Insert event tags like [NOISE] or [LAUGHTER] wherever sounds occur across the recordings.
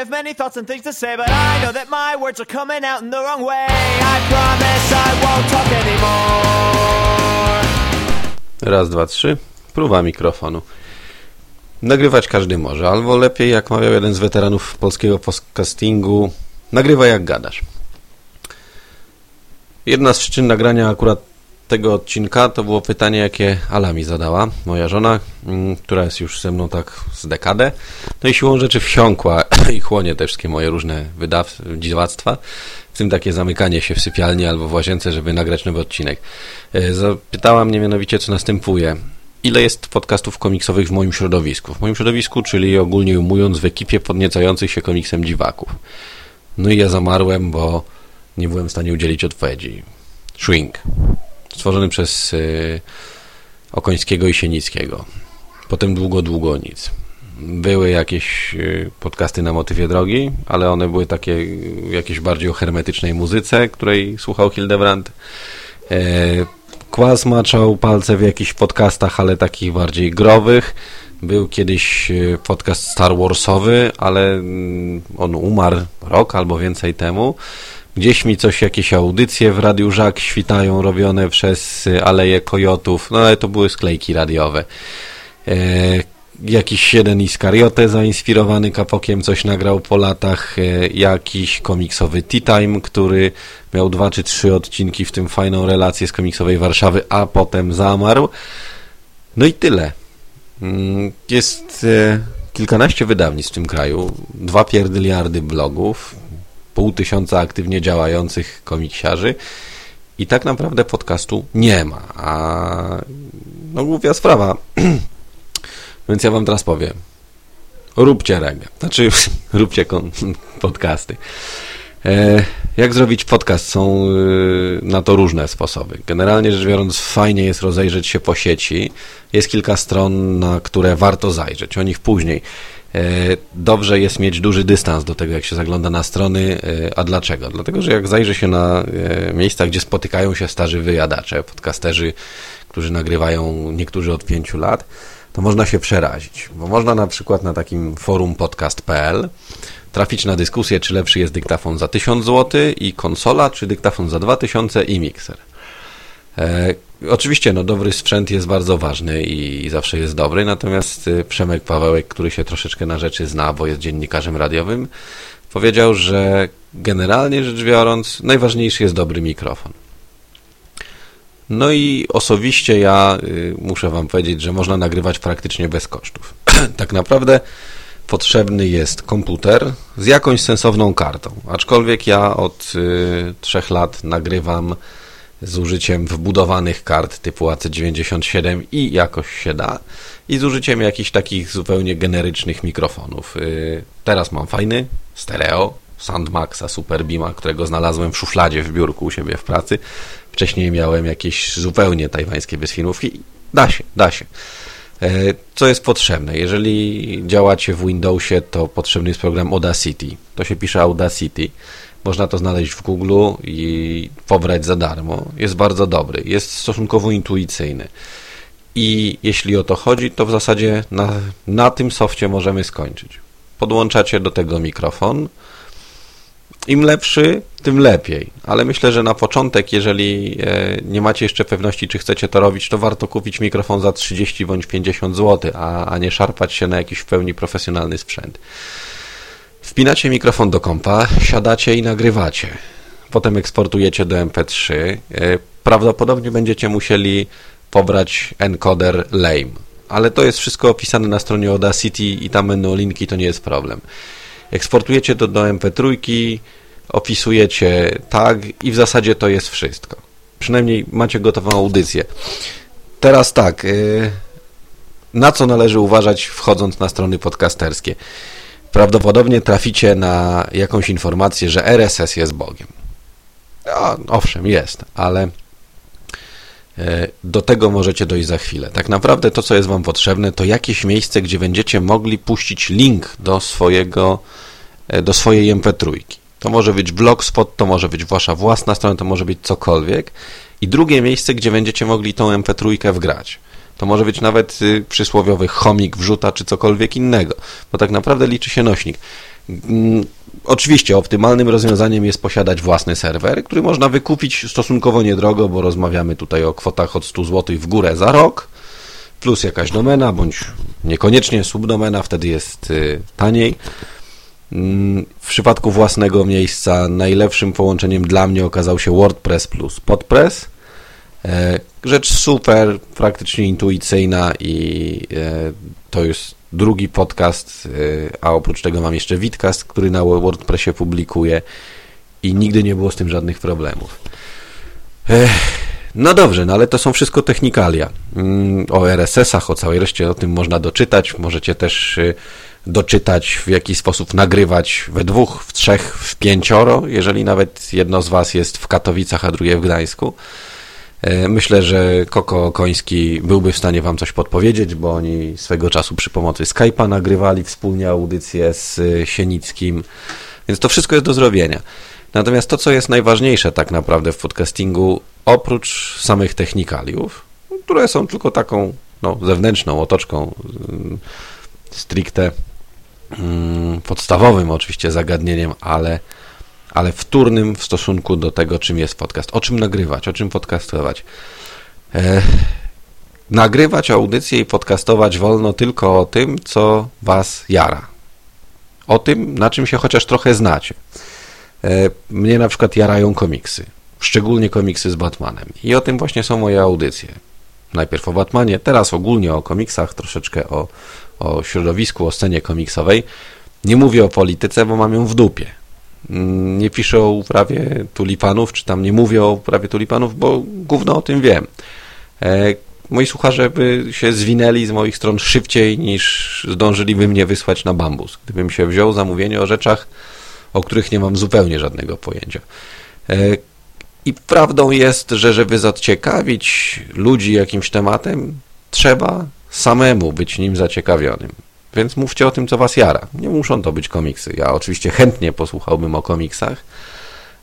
have many thoughts and things to say, but I know that my words are coming out in the wrong way. I promise I won't talk anymore. Raz, dwa, trzy. Próba mikrofonu. Nagrywać każdy może, albo lepiej, jak mawiał jeden z weteranów polskiego podcastingu, nagrywa jak gadasz. Jedna z przyczyn nagrania akurat tego odcinka to było pytanie, jakie Ala mi zadała, moja żona, mm, która jest już ze mną tak z dekadę. No i siłą rzeczy wsiąkła [COUGHS] i chłonie te wszystkie moje różne wydaw, dziwactwa, w tym takie zamykanie się w sypialni albo w łazience, żeby nagrać nowy odcinek. E, Zapytała mnie mianowicie, co następuje. Ile jest podcastów komiksowych w moim środowisku? W moim środowisku, czyli ogólnie ujmując w ekipie podniecających się komiksem dziwaków. No i ja zamarłem, bo nie byłem w stanie udzielić odpowiedzi. Shrink stworzony przez y, Okońskiego i Sienickiego. Potem długo, długo nic. Były jakieś y, podcasty na motywie drogi, ale one były takie jakieś bardziej o hermetycznej muzyce, której słuchał Hildebrand. E, Kłas maczał palce w jakichś podcastach, ale takich bardziej growych. Był kiedyś y, podcast Star Warsowy, ale mm, on umarł rok albo więcej temu. Gdzieś mi coś, jakieś audycje w Radiu Żak świtają, robione przez y, Aleje Kojotów, no ale to były sklejki radiowe. E, jakiś jeden Iskariotę zainspirowany kapokiem coś nagrał po latach, e, jakiś komiksowy Tea Time, który miał dwa czy trzy odcinki, w tym fajną relację z komiksowej Warszawy, a potem zamarł. No i tyle. Mm, Jest e, kilkanaście wydawnictw w tym kraju, dwa pierdyliardy blogów, pół tysiąca aktywnie działających komiksiarzy i tak naprawdę podcastu nie ma. A no głupia sprawa. [CLEARS THROAT] Więc ja wam teraz powiem. Róbcie reggae. Znaczy, [LAUGHS] róbcie podcasty. E, jak zrobić podcast? Są y, na to różne sposoby. Generalnie rzecz biorąc, fajnie jest rozejrzeć się po sieci. Jest kilka stron, na które warto zajrzeć. O nich później. E, Dobrze jest mieć duży dystans do tego, jak się zagląda na strony. E, A dlaczego? Dlatego, że jak zajrzy się na e, miejsca, gdzie spotykają się starzy wyjadacze, podcasterzy, którzy nagrywają niektórzy od pięciu lat, to można się przerazić. Bo można na przykład na takim forum podcast.pl trafić na dyskusję, czy lepszy jest dyktafon za 1000 zł i konsola, czy dyktafon za 2000 i mikser. E, oczywiście, no, dobry sprzęt jest bardzo ważny i zawsze jest dobry, natomiast y, Przemek Pawełek, który się troszeczkę na rzeczy zna, bo jest dziennikarzem radiowym, powiedział, że generalnie rzecz biorąc, najważniejszy jest dobry mikrofon. No i osobiście ja y, muszę Wam powiedzieć, że można nagrywać praktycznie bez kosztów. [CLEARS THROAT] tak naprawdę potrzebny jest komputer z jakąś sensowną kartą. Aczkolwiek ja od y, trzech lat nagrywam z użyciem wbudowanych kart typu AC97 i jakoś się da i z użyciem jakichś takich zupełnie generycznych mikrofonów. Y, Teraz mam fajny stereo Sandmaxa Superbeama, którego znalazłem w szufladzie w biurku u siebie w pracy. Wcześniej miałem jakieś zupełnie tajwańskie bezfilmówki. Da się, da się. E, Co jest potrzebne? Jeżeli działacie w Windowsie, to potrzebny jest program Audacity. To się pisze Audacity. Można to znaleźć w Google i pobrać za darmo. Jest bardzo dobry. Jest stosunkowo intuicyjny. I jeśli o to chodzi, to w zasadzie na, na tym softie możemy skończyć. Podłączacie do tego mikrofon. Im lepszy, tym lepiej. Ale myślę, że na początek, jeżeli e, nie macie jeszcze pewności, czy chcecie to robić, to warto kupić mikrofon za 30 bądź 50 zł, a, a nie szarpać się na jakiś w pełni profesjonalny sprzęt. Wpinacie mikrofon do kompa, siadacie i nagrywacie. Potem eksportujecie do MP3. E, Prawdopodobnie będziecie musieli pobrać encoder LAME. Ale to jest wszystko opisane na stronie Audacity i tam będą linki, to nie jest problem. Eksportujecie to do MP3, opisujecie tag i w zasadzie to jest wszystko. Przynajmniej macie gotową audycję. Teraz tak, y, na co należy uważać wchodząc na strony podcasterskie? Prawdopodobnie traficie na jakąś informację, że RSS jest Bogiem. No, owszem, jest, ale e, do tego możecie dojść za chwilę. Tak naprawdę to, co jest Wam potrzebne, to jakieś miejsce, gdzie będziecie mogli puścić link do swojego, e, do swojej MP3. To może być blogspot, to może być Wasza własna strona, to może być cokolwiek. I drugie miejsce, gdzie będziecie mogli tą MP3 wgrać. To może być nawet y, przysłowiowy chomik, wrzuta czy cokolwiek innego, bo tak naprawdę liczy się nośnik. Mm, Oczywiście optymalnym rozwiązaniem jest posiadać własny serwer, który można wykupić stosunkowo niedrogo, bo rozmawiamy tutaj o kwotach od 100 zł w górę za rok, plus jakaś domena, bądź niekoniecznie subdomena, wtedy jest y, taniej. Mm, w przypadku własnego miejsca najlepszym połączeniem dla mnie okazał się WordPress plus Podpress. E, rzecz super, praktycznie intuicyjna i e, to jest drugi podcast, y, a oprócz tego mam jeszcze Witcast, który na WordPressie publikuję i nigdy nie było z tym żadnych problemów. No dobrze, no ale to są wszystko technikalia. Mm, o RSS-ach, o całej reszcie o tym można doczytać. Możecie też doczytać, w jaki sposób nagrywać we dwóch, w trzech, w pięcioro, jeżeli nawet jedno z Was jest w Katowicach, a drugie w Gdańsku. E, myślę, że Koko Koński byłby w stanie Wam coś podpowiedzieć, bo oni swego czasu przy pomocy Skype'a nagrywali wspólnie audycję z e, Sienickim, więc to wszystko jest do zrobienia. Natomiast to, co jest najważniejsze tak naprawdę w podcastingu, oprócz samych technikaliów, które są tylko taką no, zewnętrzną otoczką, mm, stricte mm, podstawowym oczywiście zagadnieniem, ale ale wtórnym w stosunku do tego, czym jest podcast. O czym nagrywać, o czym podcastować. E, nagrywać audycje i podcastować wolno tylko o tym, co Was jara. O tym, na czym się chociaż trochę znacie. E, mnie na przykład jarają komiksy. Szczególnie komiksy z Batmanem. I o tym właśnie są moje audycje. Najpierw o Batmanie, teraz ogólnie o komiksach, troszeczkę o, o środowisku, o scenie komiksowej. Nie mówię o polityce, bo mam ją w dupie nie piszę o uprawie tulipanów, czy tam nie mówię o uprawie tulipanów, bo gówno o tym wiem. E, moi słuchacze by się zwinęli z moich stron szybciej niż zdążyliby mnie wysłać na bambus, gdybym się wziął zamówienie o rzeczach, o których nie mam zupełnie żadnego pojęcia. E, I prawdą jest, że żeby zaciekawić ludzi jakimś tematem, trzeba samemu być nim zaciekawionym. Więc mówcie o tym, co was jara. Nie muszą to być komiksy. Ja oczywiście chętnie posłuchałbym o komiksach,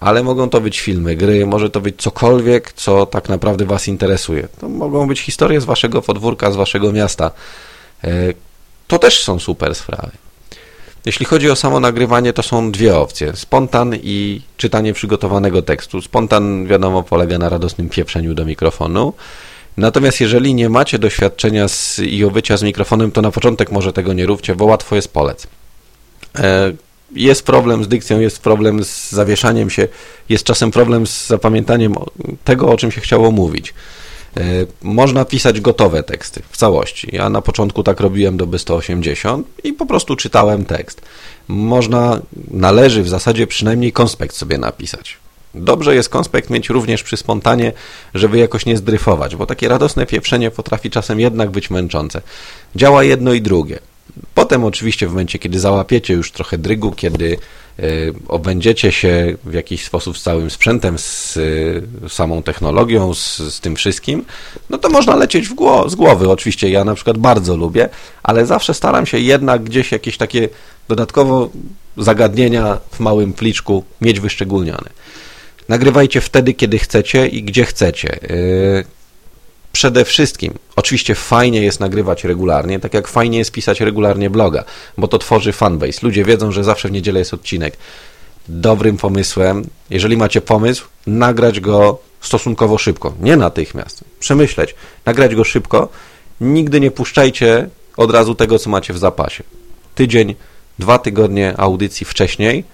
ale mogą to być filmy, gry, może to być cokolwiek, co tak naprawdę was interesuje. To mogą być historie z waszego podwórka, z waszego miasta. E, to też są super sprawy. Jeśli chodzi o samo nagrywanie, to są dwie opcje. Spontan i czytanie przygotowanego tekstu. Spontan, wiadomo, polega na radosnym pieprzeniu do mikrofonu. Natomiast jeżeli nie macie doświadczenia z, i obycia z mikrofonem, to na początek może tego nie róbcie, bo łatwo jest polec. E, jest problem z dykcją, jest problem z zawieszaniem się, jest czasem problem z zapamiętaniem tego, o czym się chciało mówić. E, można pisać gotowe teksty w całości. Ja na początku tak robiłem do B180 i po prostu czytałem tekst. Można, należy w zasadzie przynajmniej konspekt sobie napisać. Dobrze jest konspekt mieć również przy spontanie, żeby jakoś nie zdryfować, bo takie radosne pieprzenie potrafi czasem jednak być męczące. Działa jedno i drugie. Potem oczywiście w momencie, kiedy załapiecie już trochę drygu, kiedy y, obędziecie się w jakiś sposób z całym sprzętem, z y, samą technologią, z, z, tym wszystkim, no to można lecieć gło z głowy. Oczywiście ja na przykład bardzo lubię, ale zawsze staram się jednak gdzieś jakieś takie dodatkowo zagadnienia w małym pliczku mieć wyszczególnione. Nagrywajcie wtedy, kiedy chcecie i gdzie chcecie. Yy, przede wszystkim, oczywiście fajnie jest nagrywać regularnie, tak jak fajnie jest pisać regularnie bloga, bo to tworzy fanbase. Ludzie wiedzą, że zawsze w niedzielę jest odcinek. Dobrym pomysłem, jeżeli macie pomysł, nagrać go stosunkowo szybko, nie natychmiast. Przemyśleć, nagrać go szybko. Nigdy nie puszczajcie od razu tego, co macie w zapasie. Tydzień, dwa tygodnie audycji wcześniej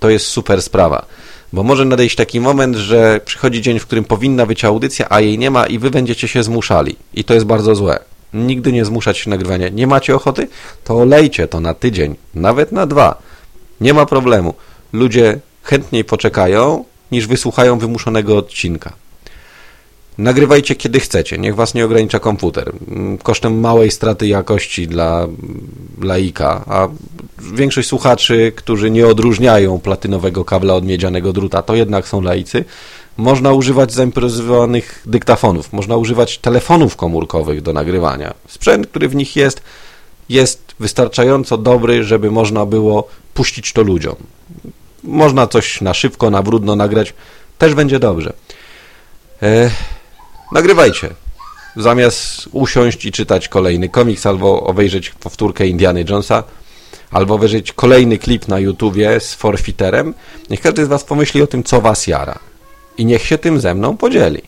to jest super sprawa. Bo może nadejść taki moment, że przychodzi dzień, w którym powinna być audycja, a jej nie ma i wy będziecie się zmuszali. I to jest bardzo złe. Nigdy nie zmuszać się nagrywania. Nie macie ochoty? To olejcie to na tydzień, nawet na dwa. Nie ma problemu. Ludzie chętniej poczekają, niż wysłuchają wymuszonego odcinka. Nagrywajcie kiedy chcecie, niech was nie ogranicza komputer. Mm, kosztem małej straty jakości dla laika, a większość słuchaczy, którzy nie odróżniają platynowego kabla od miedzianego druta, to jednak są laicy. Można używać zaimprowizowanych dyktafonów, można używać telefonów komórkowych do nagrywania. Sprzęt, który w nich jest, jest wystarczająco dobry, żeby można było puścić to ludziom. Można coś na szybko, na brudno nagrać, też będzie dobrze. Nagrywajcie. Zamiast usiąść i czytać kolejny komiks albo obejrzeć powtórkę Indiany Jonesa, albo wyżyć kolejny klip na YouTubie z forfiterem, niech każdy z Was pomyśli o tym, co Was jara. I niech się tym ze mną podzieli.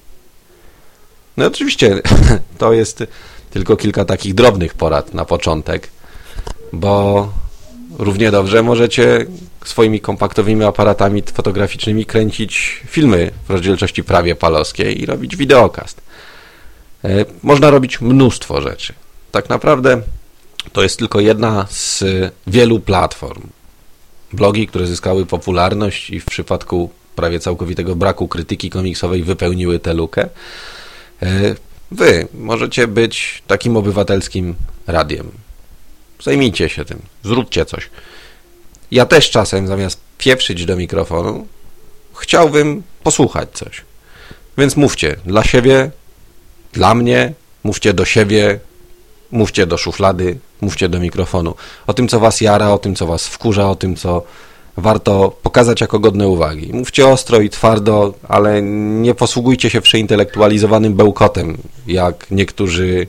No oczywiście, [LAUGHS] to jest tylko kilka takich drobnych porad na początek, bo równie dobrze możecie swoimi kompaktowymi aparatami fotograficznymi kręcić filmy w rozdzielczości prawie palowskiej i robić wideokast. E, można robić mnóstwo rzeczy. Tak naprawdę to jest tylko jedna z wielu platform. Blogi, które zyskały popularność i w przypadku prawie całkowitego braku krytyki komiksowej wypełniły tę lukę. E, wy możecie być takim obywatelskim radiem. Zajmijcie się tym, zróbcie coś. Ja też czasem zamiast pieprzyć do mikrofonu, chciałbym posłuchać coś. Więc mówcie dla siebie, dla mnie, mówcie do siebie, mówcie do szuflady, mówcie do mikrofonu. O tym, co was jara, o tym, co was wkurza, o tym, co warto pokazać jako godne uwagi. Mówcie ostro i twardo, ale nie posługujcie się przeintelektualizowanym bełkotem, jak niektórzy,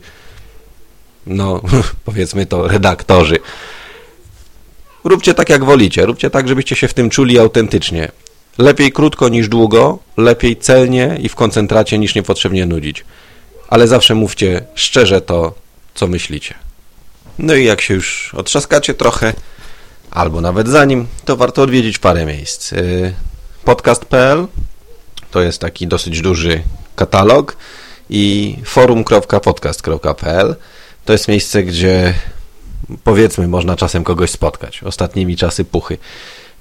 no [LAUGHS] powiedzmy to, redaktorzy. Róbcie tak, jak wolicie. Róbcie tak, żebyście się w tym czuli autentycznie. Lepiej krótko niż długo, lepiej celnie i w koncentracie niż niepotrzebnie nudzić. Ale zawsze mówcie szczerze to, co myślicie. No i jak się już otrzaskacie trochę, albo nawet za nim, to warto odwiedzić parę miejsc. Y, podcast.pl to jest taki dosyć duży katalog i forum.podcast.pl to jest miejsce, gdzie powiedzmy można czasem kogoś spotkać. Ostatnimi czasy puchy.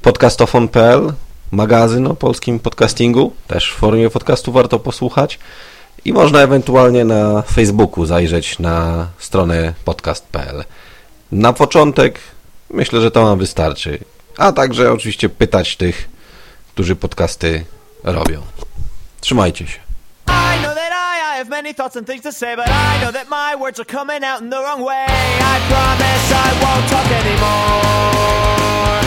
Podcastofon.pl magazyn o polskim podcastingu, też w formie podcastu warto posłuchać i można ewentualnie na Facebooku zajrzeć na stronę podcast.pl. Na początek myślę, że to wam wystarczy. A także oczywiście pytać tych, którzy podcasty robią. Trzymajcie się. I have many thoughts and things to say, but I know that my words are coming out in the wrong way. I promise I won't talk anymore.